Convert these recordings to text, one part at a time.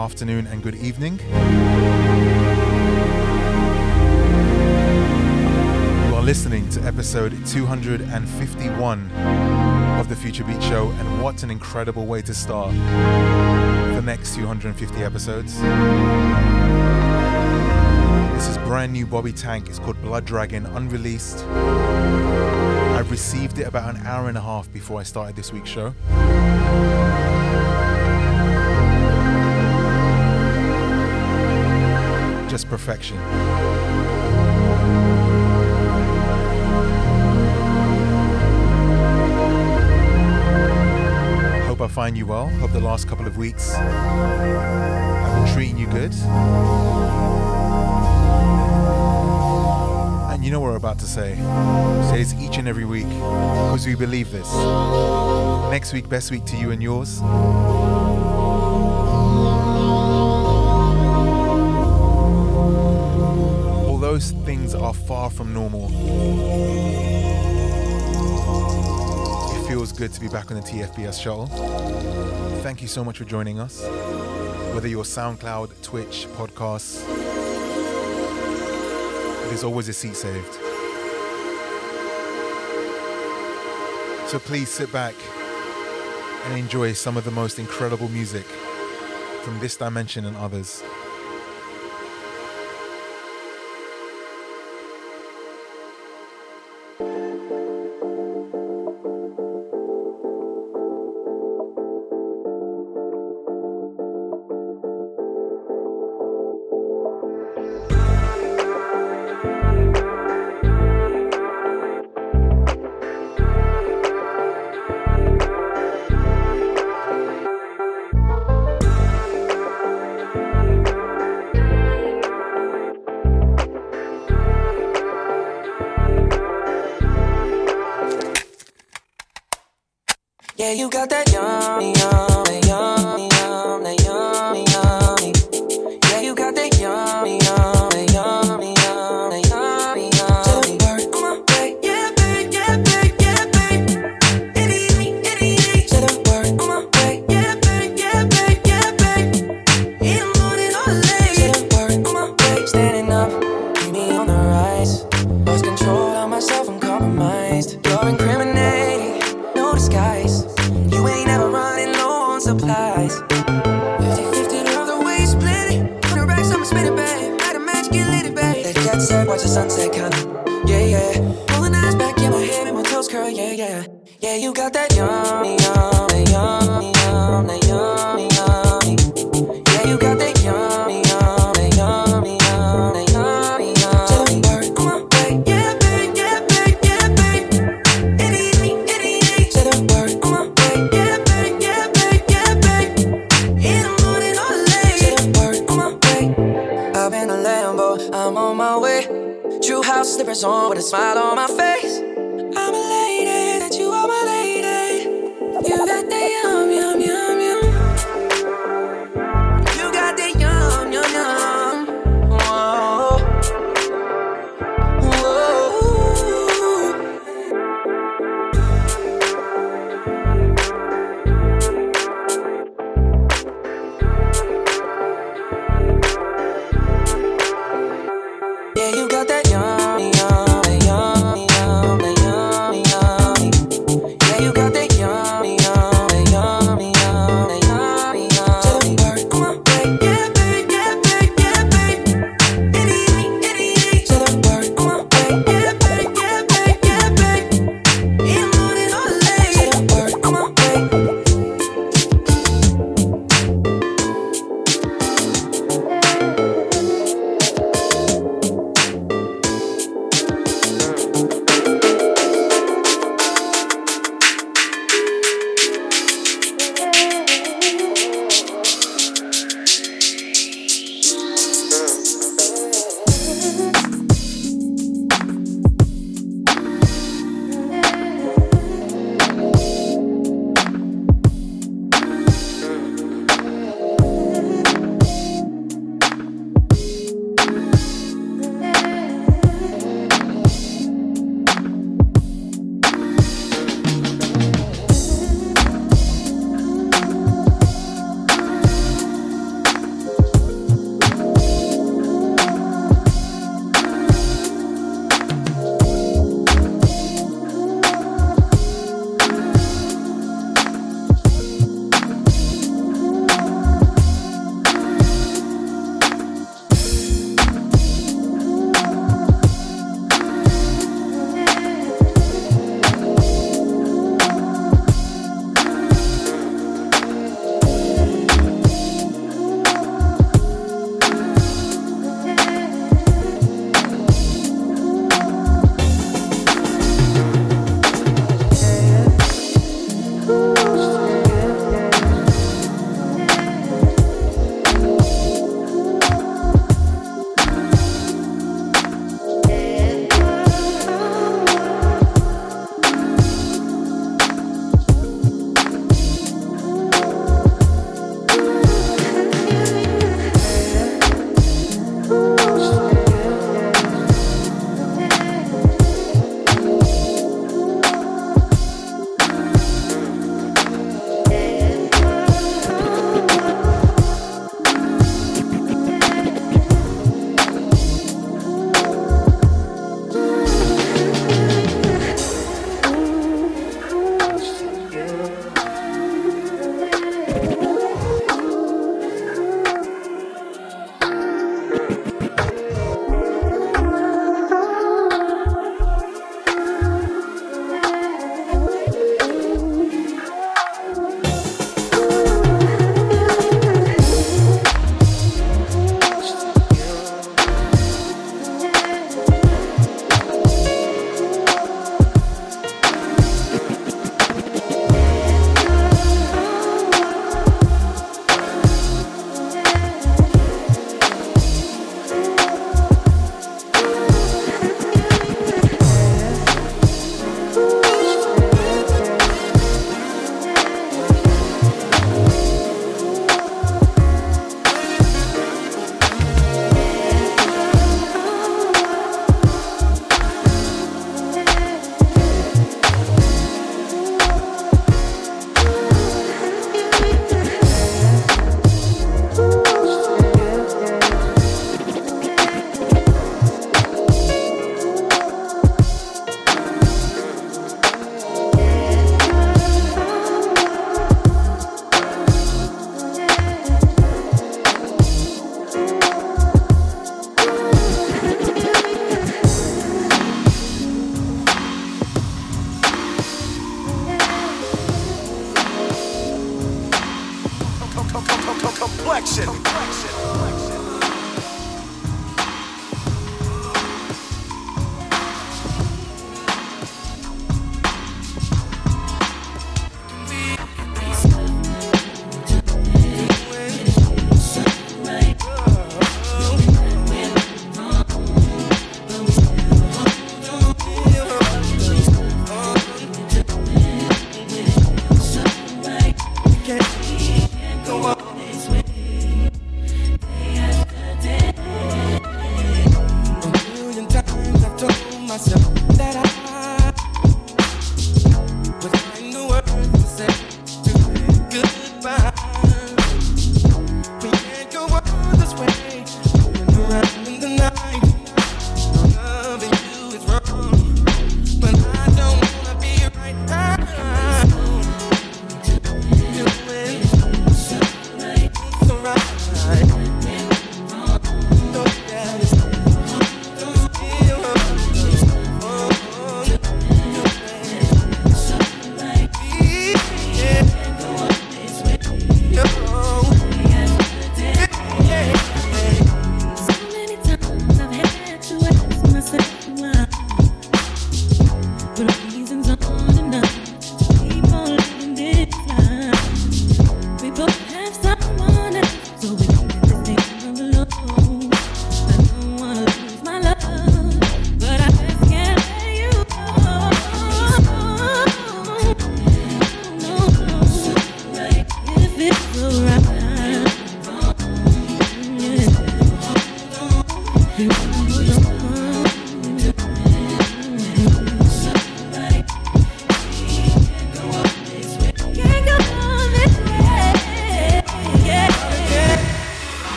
Afternoon, and good evening. You are listening to episode 251 of the Future Beats Show, and what an incredible way to start the next 250 episodes. This is brand new Bobby Tank. It's called Blood Dragon, unreleased. I received it about an hour and a half before I started this week's show. Perfection. Hope I find you well. Hope the last couple of weeks have been treating you good. And you know what we're about to say. Say this each and every week because we believe this. Next week, best week to you and yours. Are far from normal. It feels good to be back on the TFBS shuttle. Thank you so much for joining us. Whether you're SoundCloud, Twitch, podcasts, there's always a seat saved. So please sit back and enjoy some of the most incredible music from this dimension and others.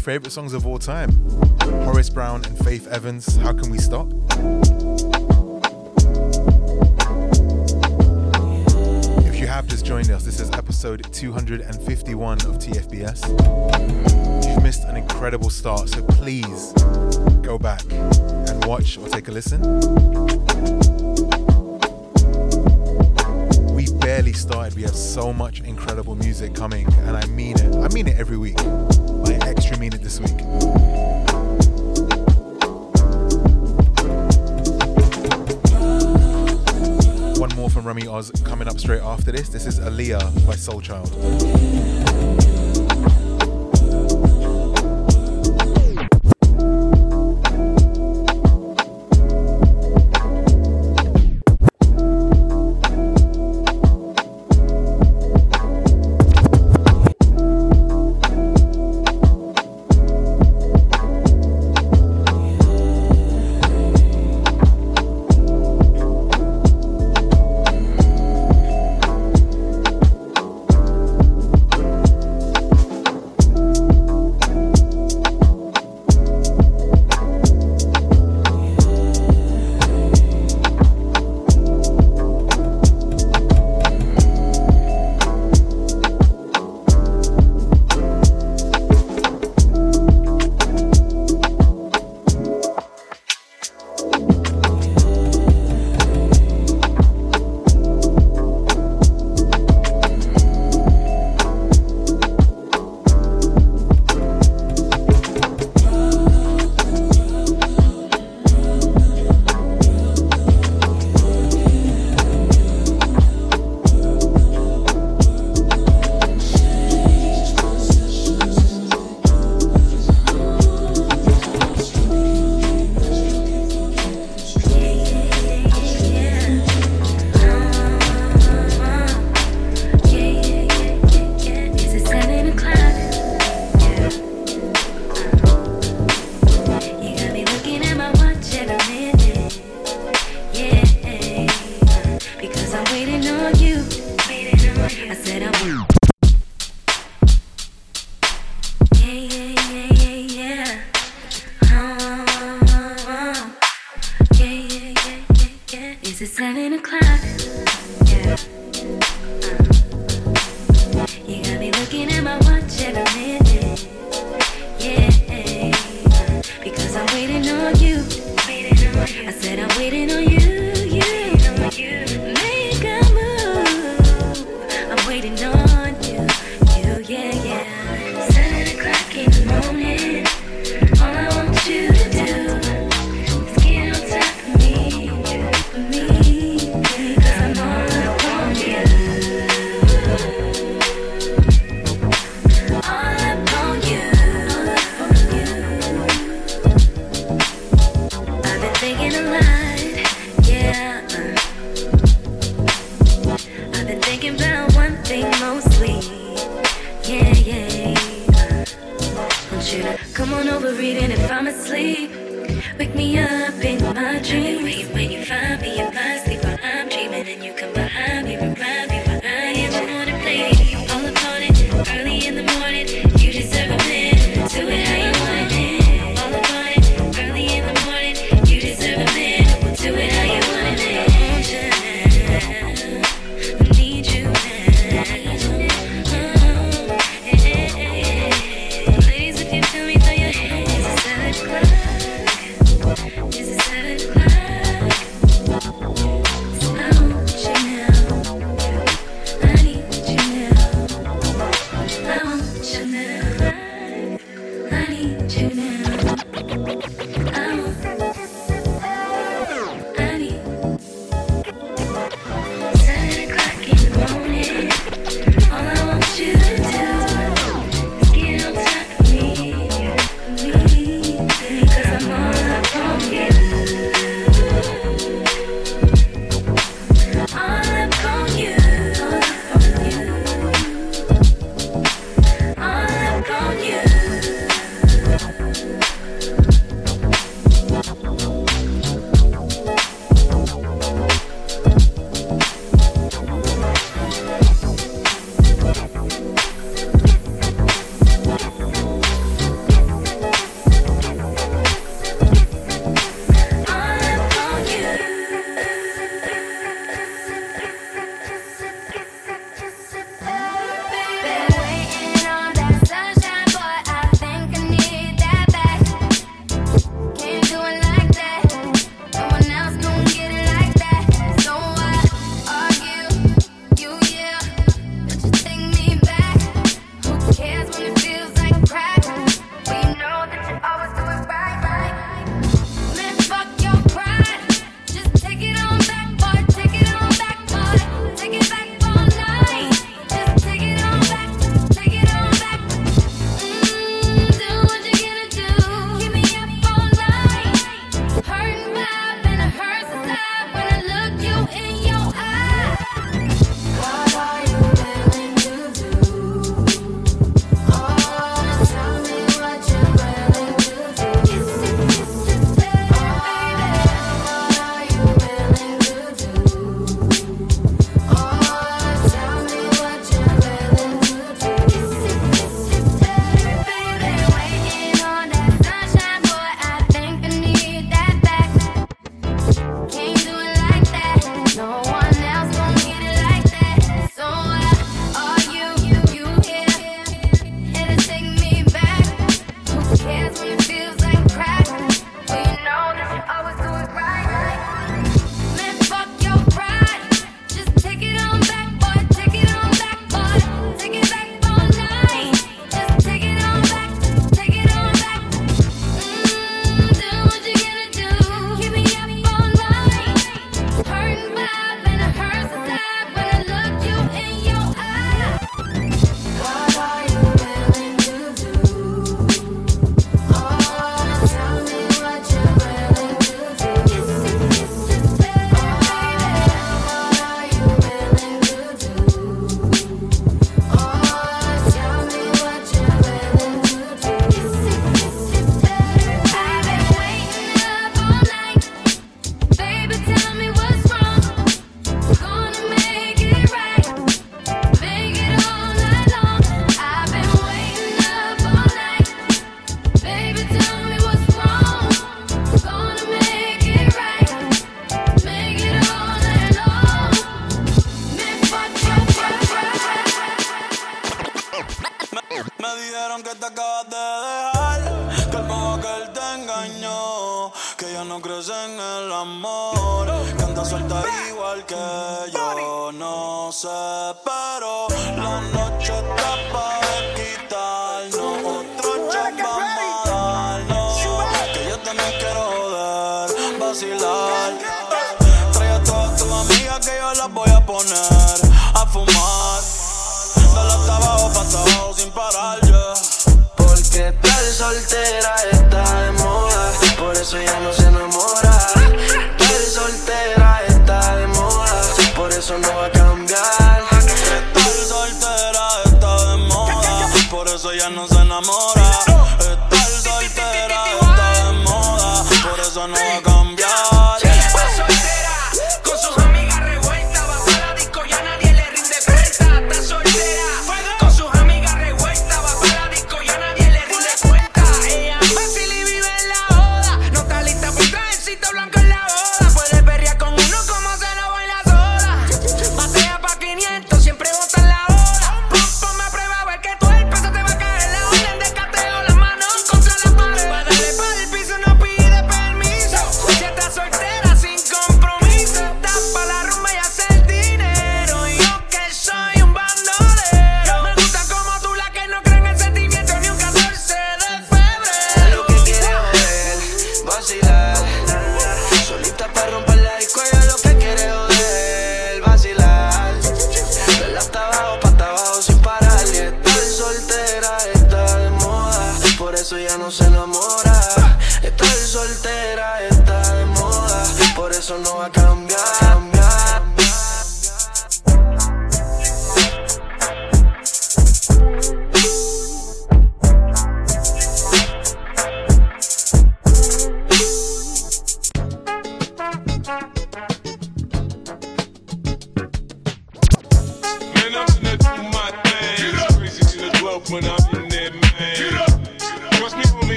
Favorite songs of all time. Horace Brown and Faith Evans, How Can We Stop? If you have just joined us, this is episode 251 of TFBS. You've missed an incredible start, so please go back and watch or take a listen. We barely started, we have so much incredible music coming, and I mean it. I mean it every week. Extra this week. One more from Remi Oz coming up straight after this. This is Aaliyah by Soul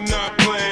I'm not playing.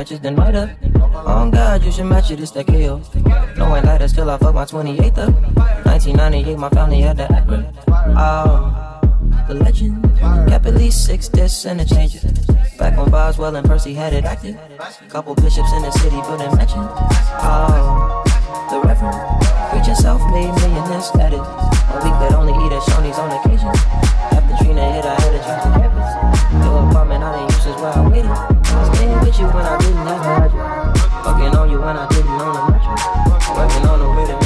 Patches, then right up. On God, you should match it, it's that KO. No one lighter, still I fuck my 28th up. 1998, my family had that Acura. Oh, the legend. Kept at least six discs and a changer. Back when Boswell and Percy had it active. Couple bishops in the city building mansions. Oh, the Reverend. Preaching self-made millionaire status. A week that only eat at Shoney's on occasion. After Trina hit, I had to change the campus. New apartment, I didn't use this where I waited. With you when I didn't have magic. Fucking on you when I didn't own a mattress. Working on the way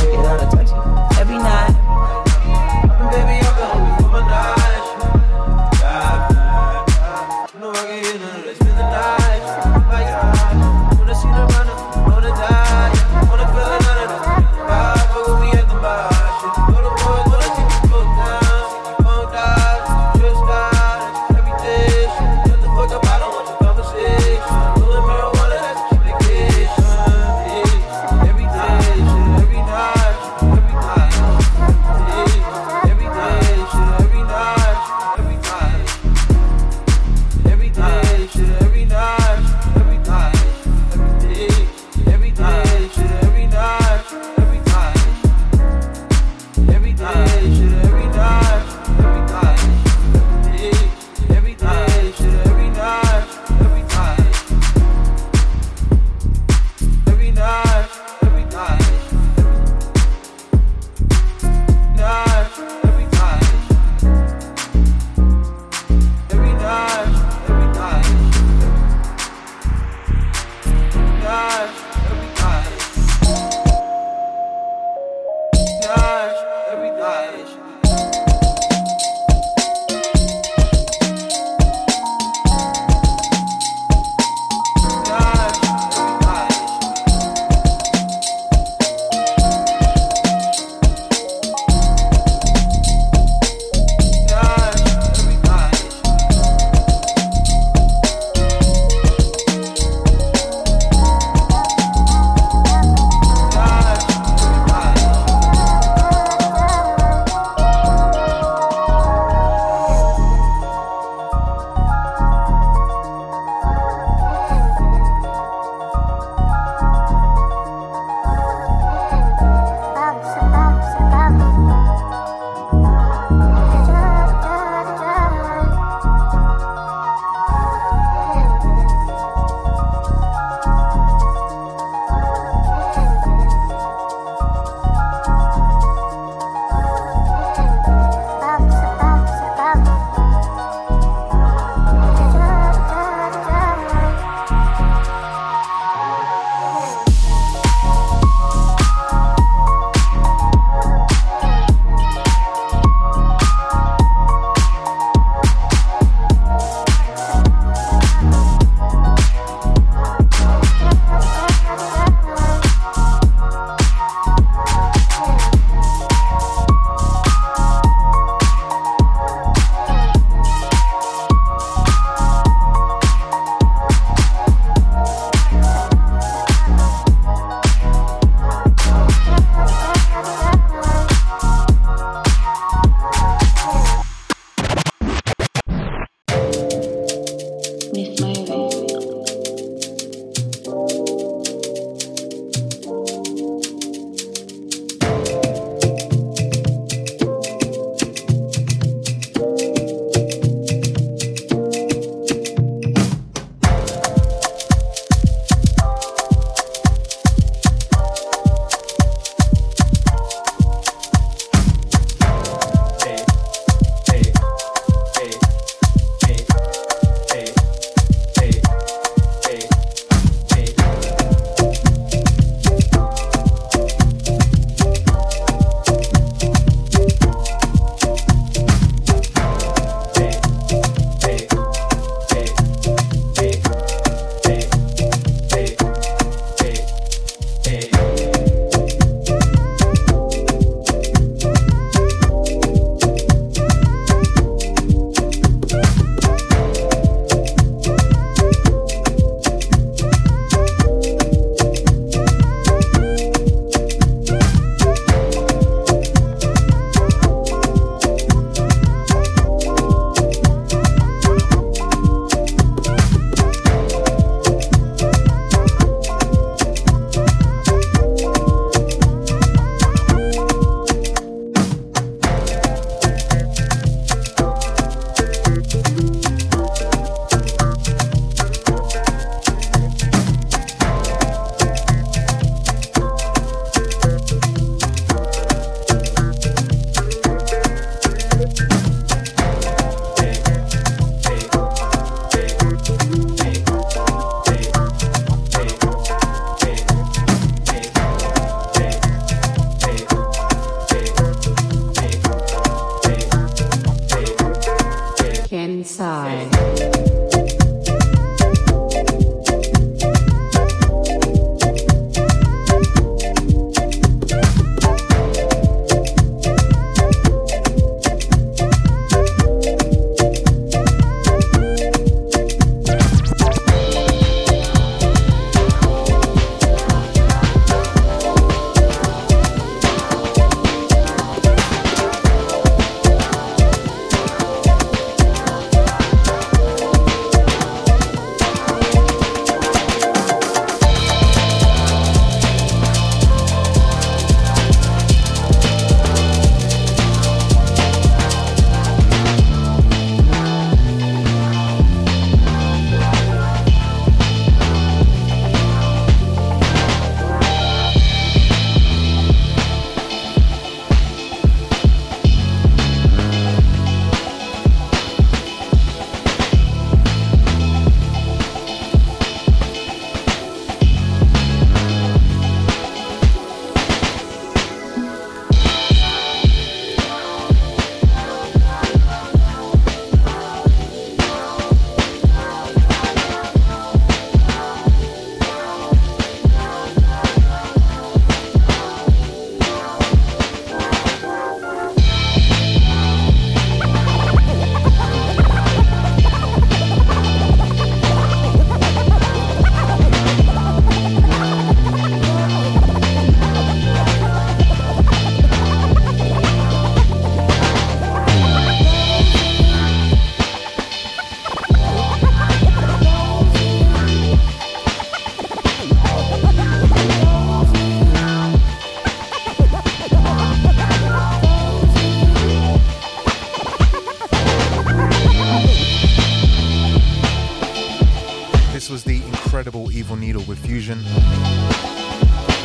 Evil Needle with Fusion.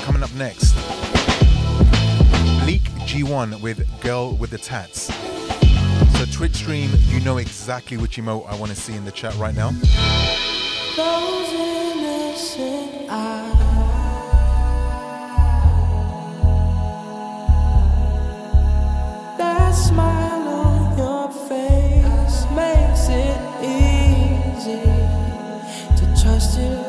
Coming up next, Bleak G1 with Girl with the Tats. So Twitch stream, you know exactly which emote I want to see in the chat right now. Smile on your face makes it easy you.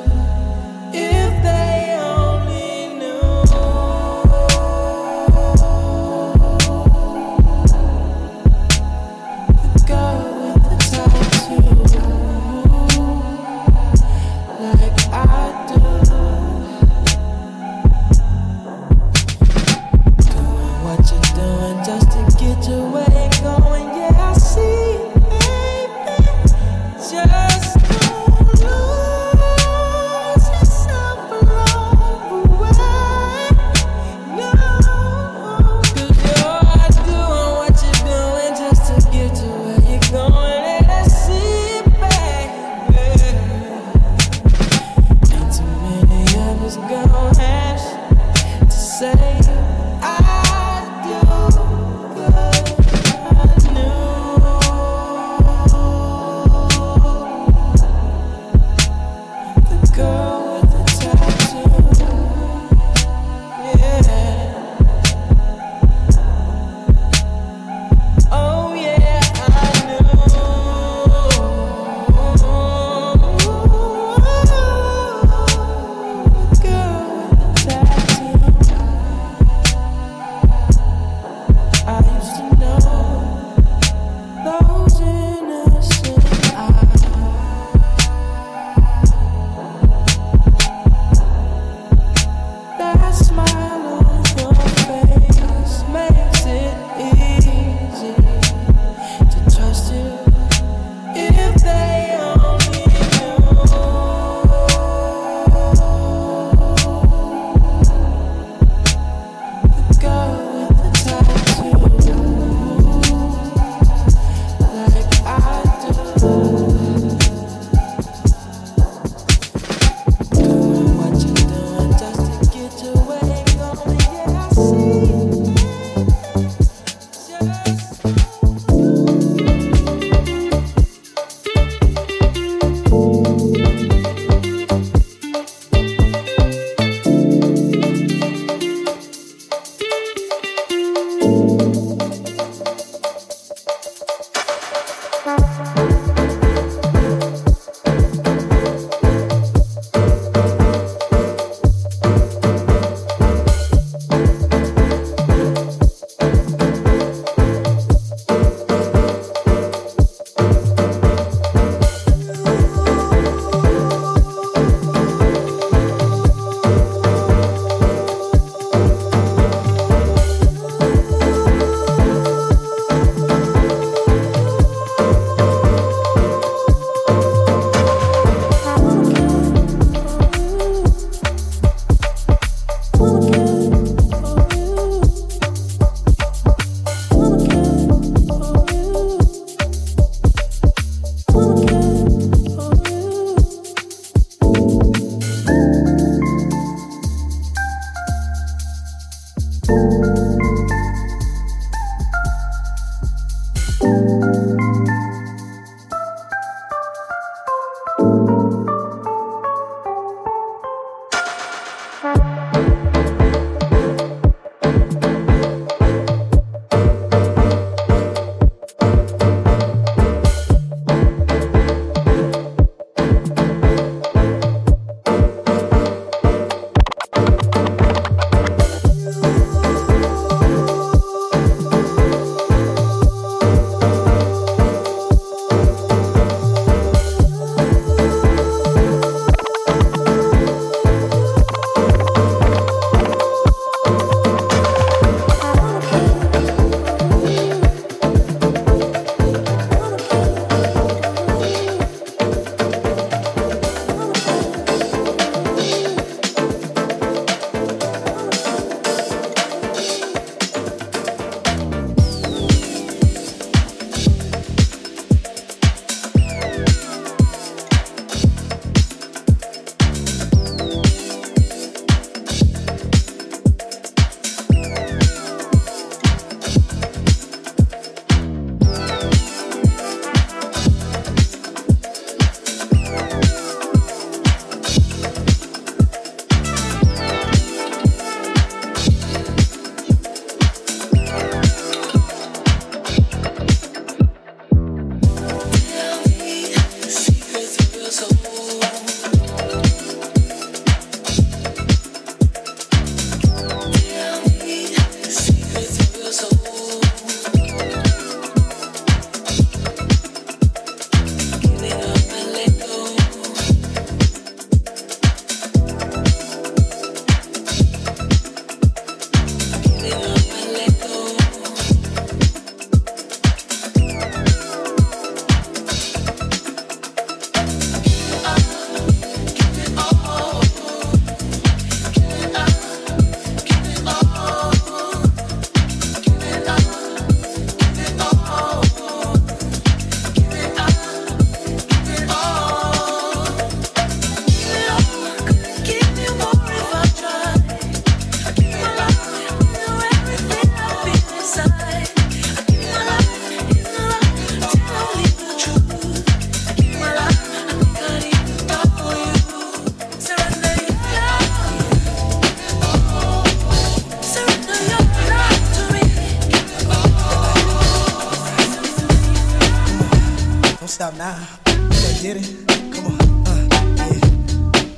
Like?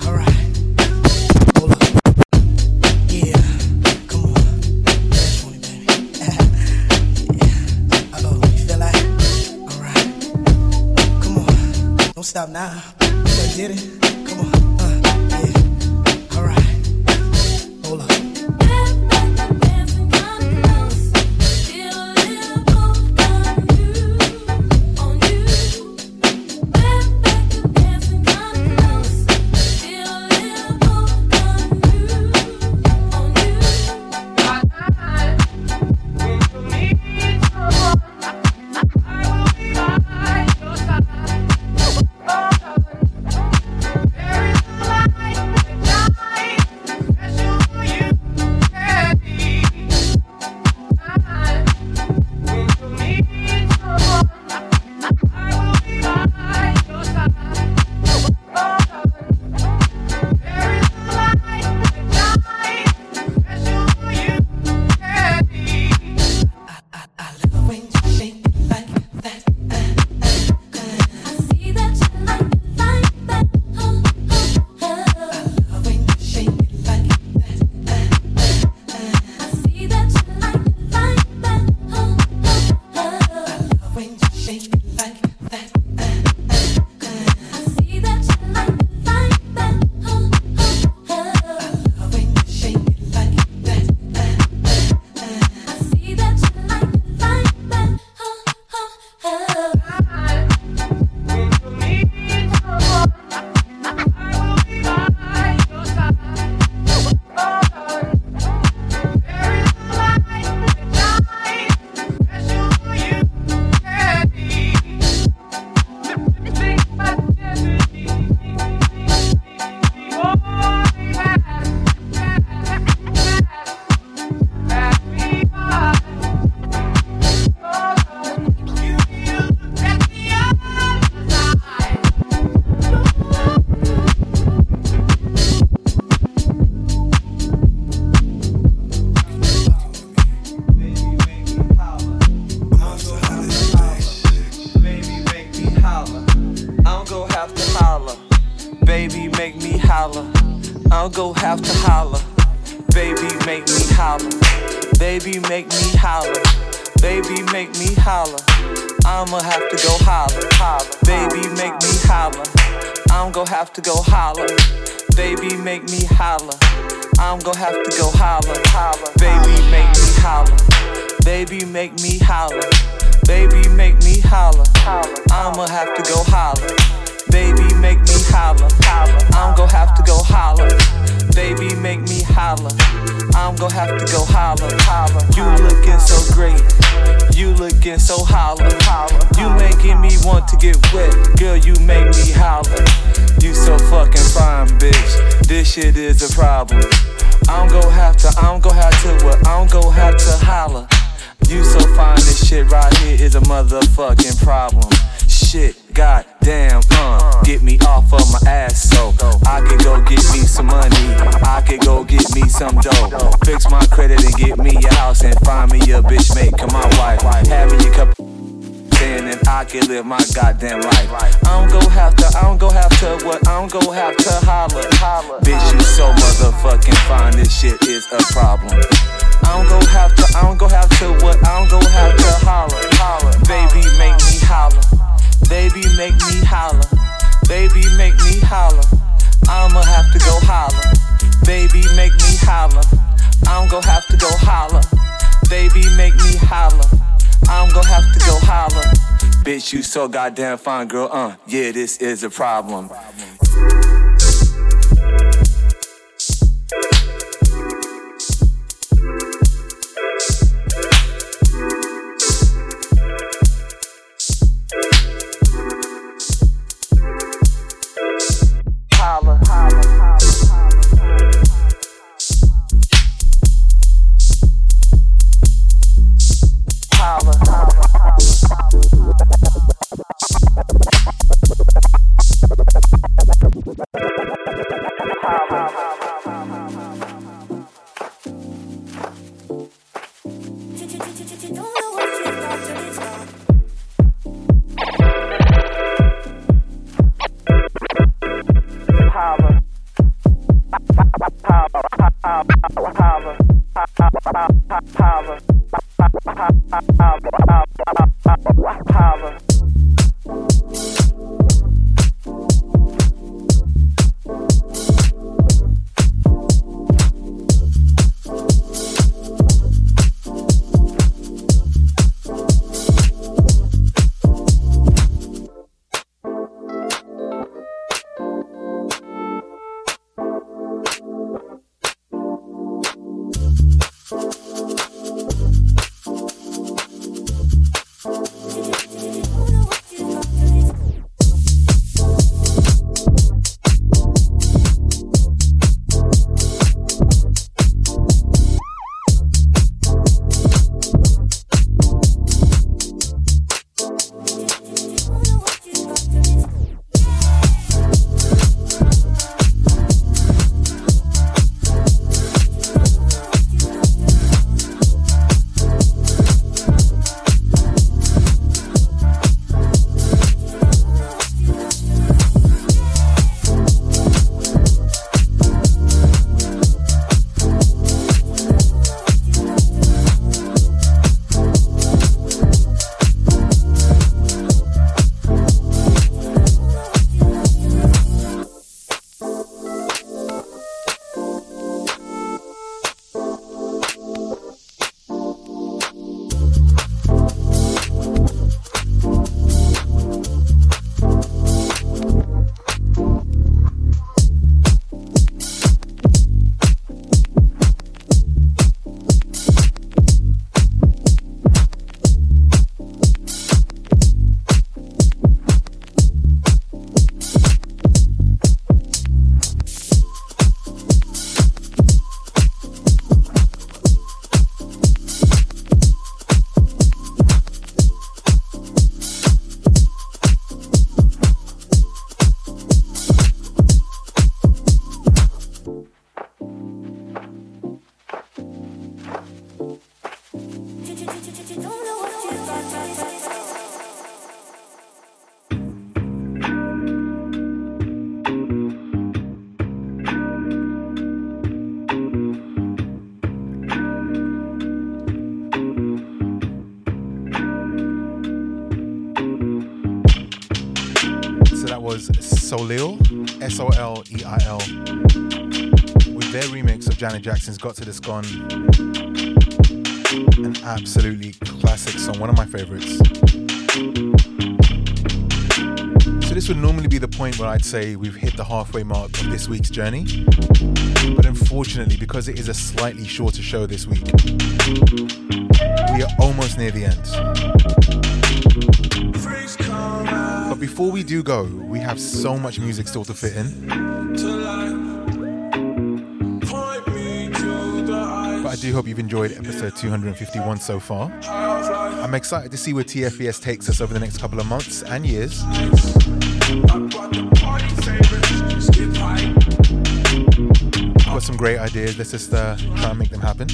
All right. Hold up. Yeah, i love the life all right come on. Don't stop now. I did it. I'm have to holler. Baby, make me holler. Baby, make me holler. Baby, make me holler. I'ma have to go holler. holler. Baby, make me holler. I'm gon' have to go holler. Baby, make me holler. I'm gon' have to go holler. holler. Baby, make me holler. Baby, make me holler. Baby, make me holler. I'ma have to go holler. Baby, make me holler. I'm gon' have to go holler. Baby, make me holler. I'm gon' have to go holler. You looking so great. You looking so holler. You making me want to get wet. Girl, you make me holler. You so fucking fine, bitch. This shit is a problem. I'm gon' have to, I'm gon' have to, what? I'm gon' have to holler. You so fine, this shit right here is a motherfucking problem. Shit, goddamn, uh, get me off of my ass so I could go get me some money. I could go get me some dough. Fix my credit and get me a house and find me a bitch, make her my wife. Have me a cup saying that I can live my goddamn life. I don't go have to, I don't go have to, what? I don't go have to holler. Bitch, you so motherfucking fine, this shit is a problem. I don't go have to, I don't go have to, what? I don't go have to holler. Baby, make me holler. Baby, make me holler. Baby, make me holler. I'ma have to go holler. Baby, make me holler. I'm gon' have to go holler. Baby, make me holler. I'm gon' have to go holler. Bitch, you so goddamn fine, girl. Uh, yeah, this is a problem. Holla, Soleil, S O L E I L, with their remix of Janet Jackson's Got Til It's Gone. An absolutely classic song, one of my favorites. So, this would normally be the point where I'd say we've hit the halfway mark of this week's journey. But unfortunately, because it is a slightly shorter show this week, we are almost near the end. Before we do go, we have so much music still to fit in. But I do hope you've enjoyed episode 251 so far. I'm excited to see where TFBS takes us over the next couple of months and years. Got some great ideas. Let's just uh, try and make them happen.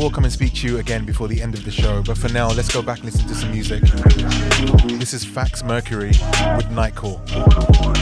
Will come and speak to you again before the end of the show. But for now, let's go back and listen to some music. This is Fax Mercury with Nightcall. Always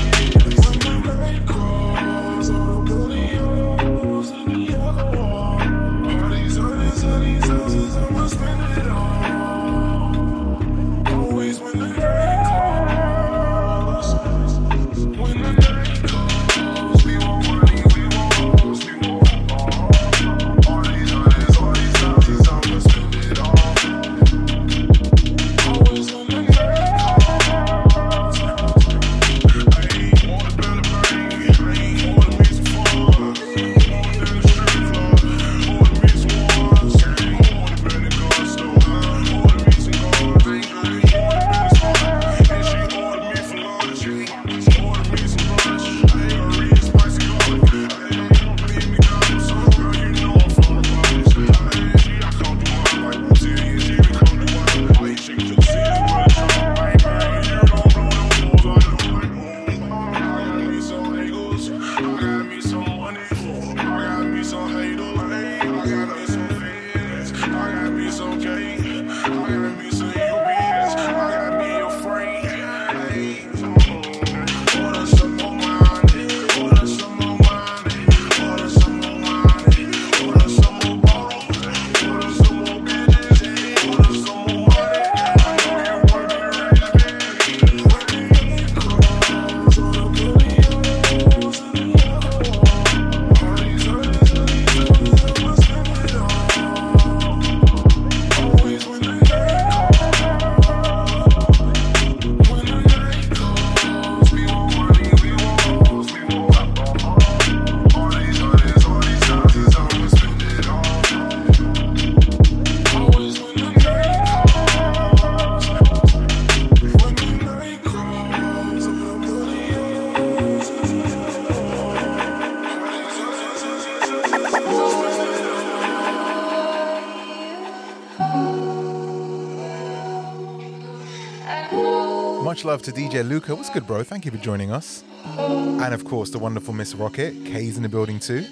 Much love to DJ Luca. What's good, bro? Thank you for joining us. And of course, the wonderful Miss Rocket. Kay's in the building too.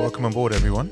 Welcome on board, everyone.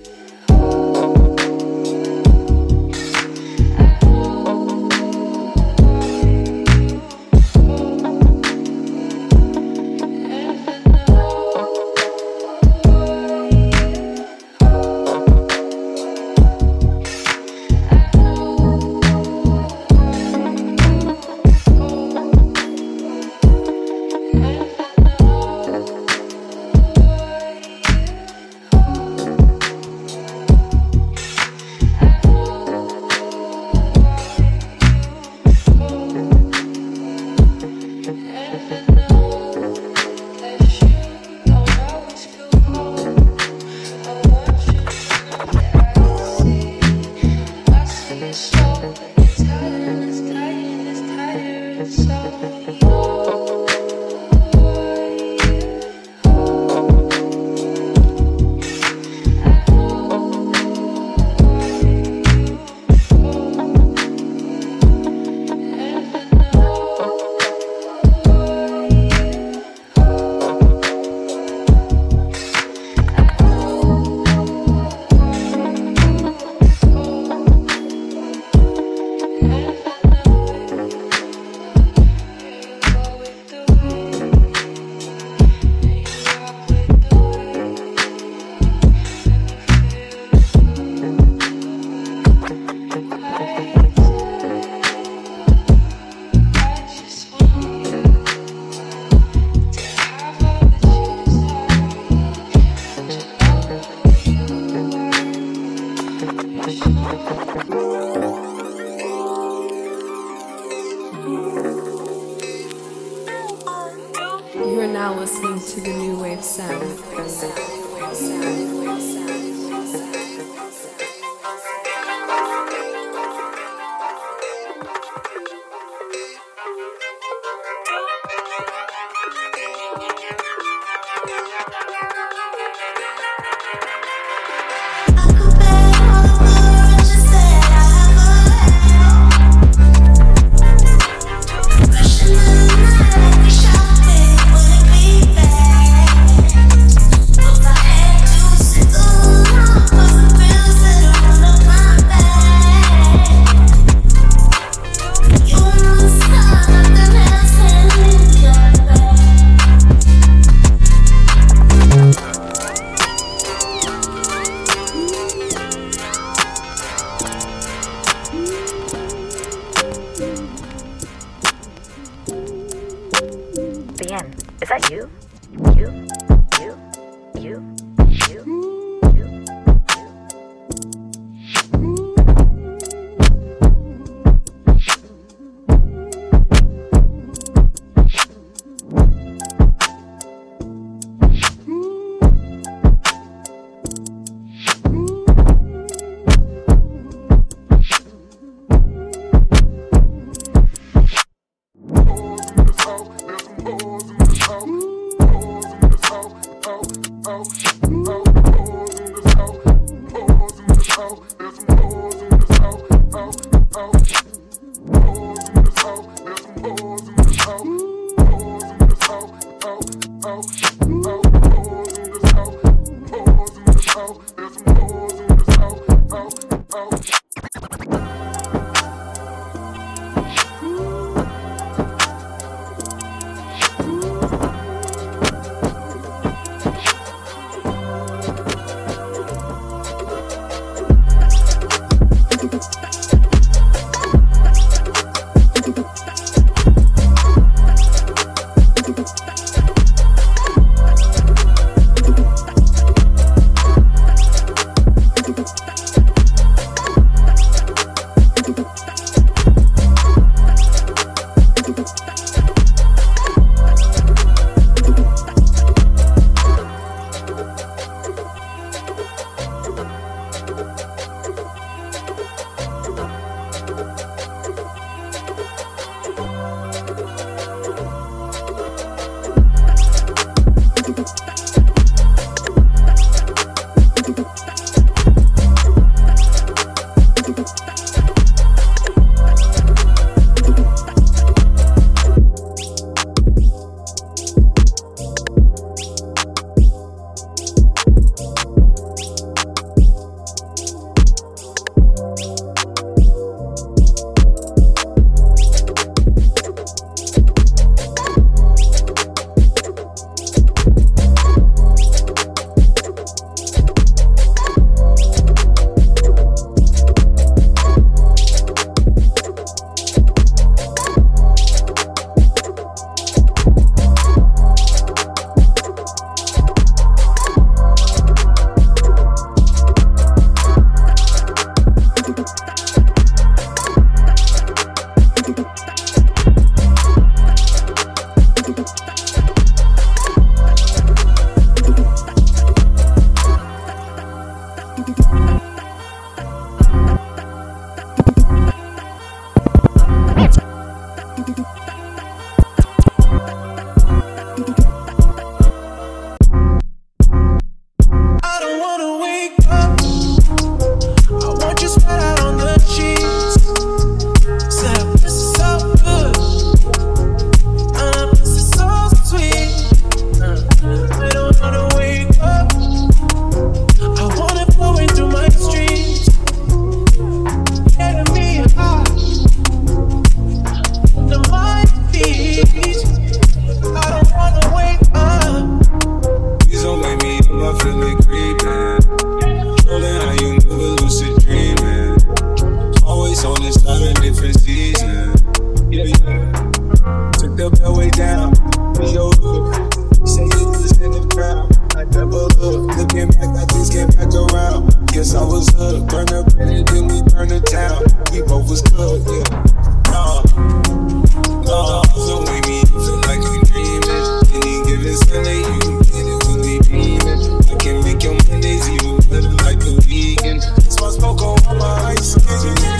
I smoke on my ice.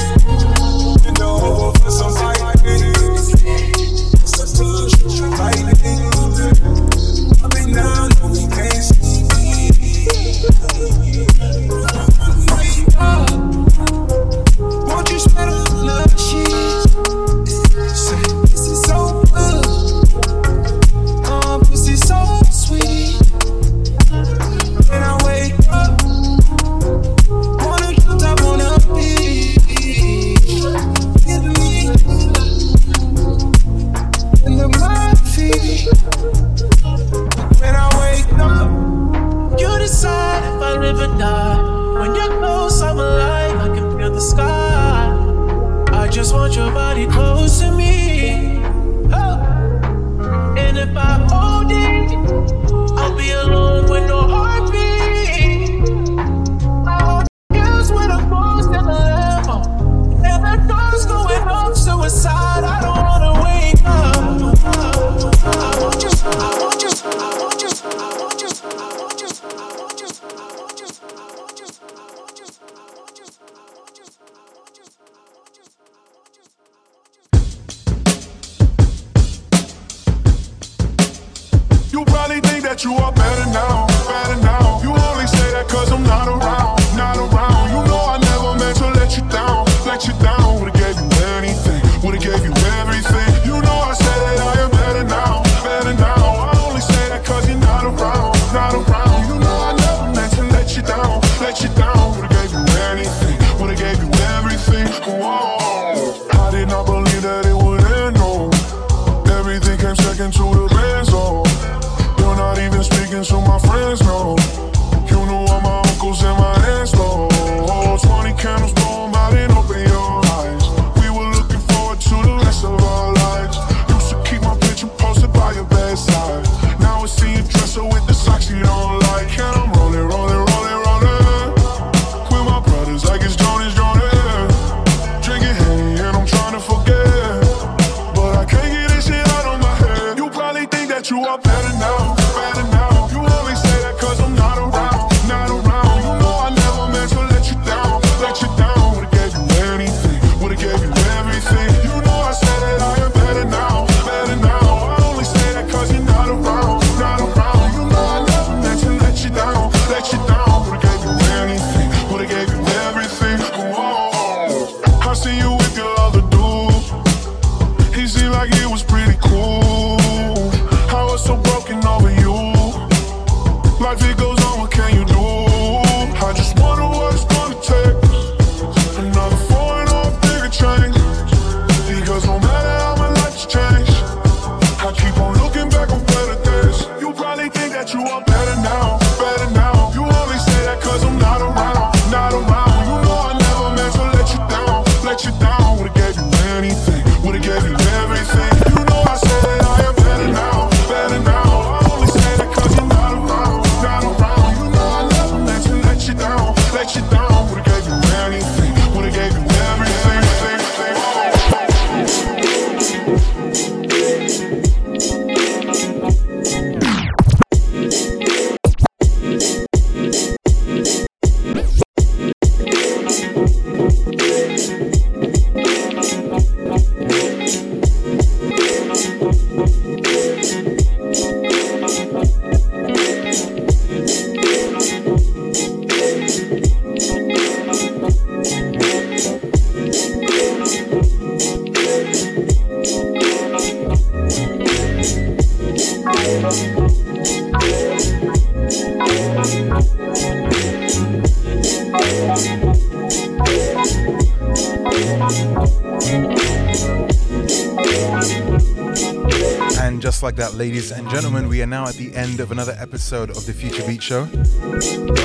Ladies and gentlemen, we are now at the end of another episode of the Future Beats Show.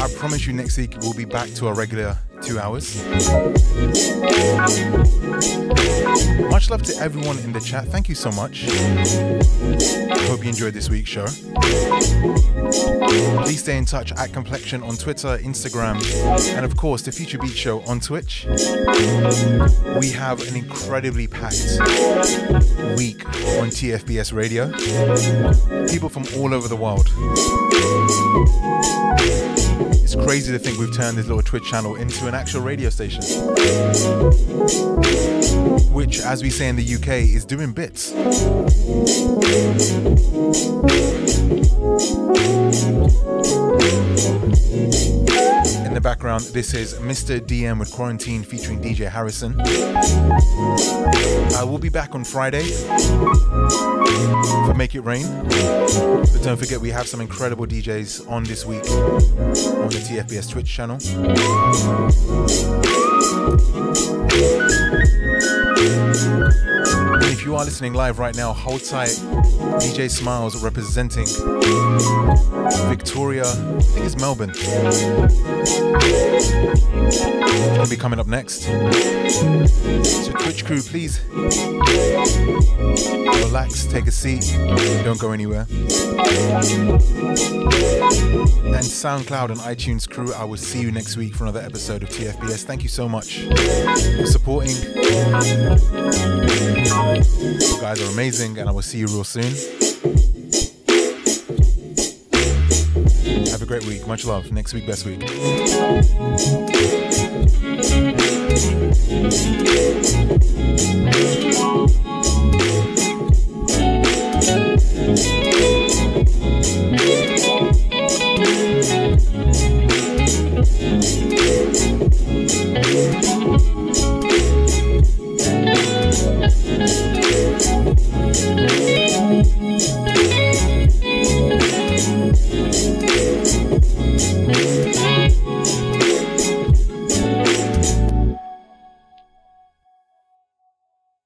I promise you next week we'll be back to our regular two hours. Love to everyone in the chat. Thank you so much. Hope you enjoyed this week's show. Please stay in touch at Complexion on Twitter, Instagram, and of course the Future Beats Show on Twitch. We have an incredibly packed week on TFBS Radio. People from all over the world. It's crazy to think we've turned this little Twitch channel into an actual radio station. Which, as we say in the UK, is doing bits. In the background, this is Mr. DM with Quarantine featuring DJ Harrison. Uh, I will be back on Friday for Make It Rain. But don't forget, we have some incredible DJs on this week on the TFBS Twitch channel. If you are listening live right now, hold tight. DJ Smiles representing Victoria, I think it's Melbourne. Gonna be coming up next. So Twitch crew, please relax, take a seat, don't go anywhere. And SoundCloud and iTunes crew, I will see you next week for another episode of TFBS. Thank you so much for supporting. You guys are amazing, and I will see you real soon. Have a great week. Much love. Next week, best week.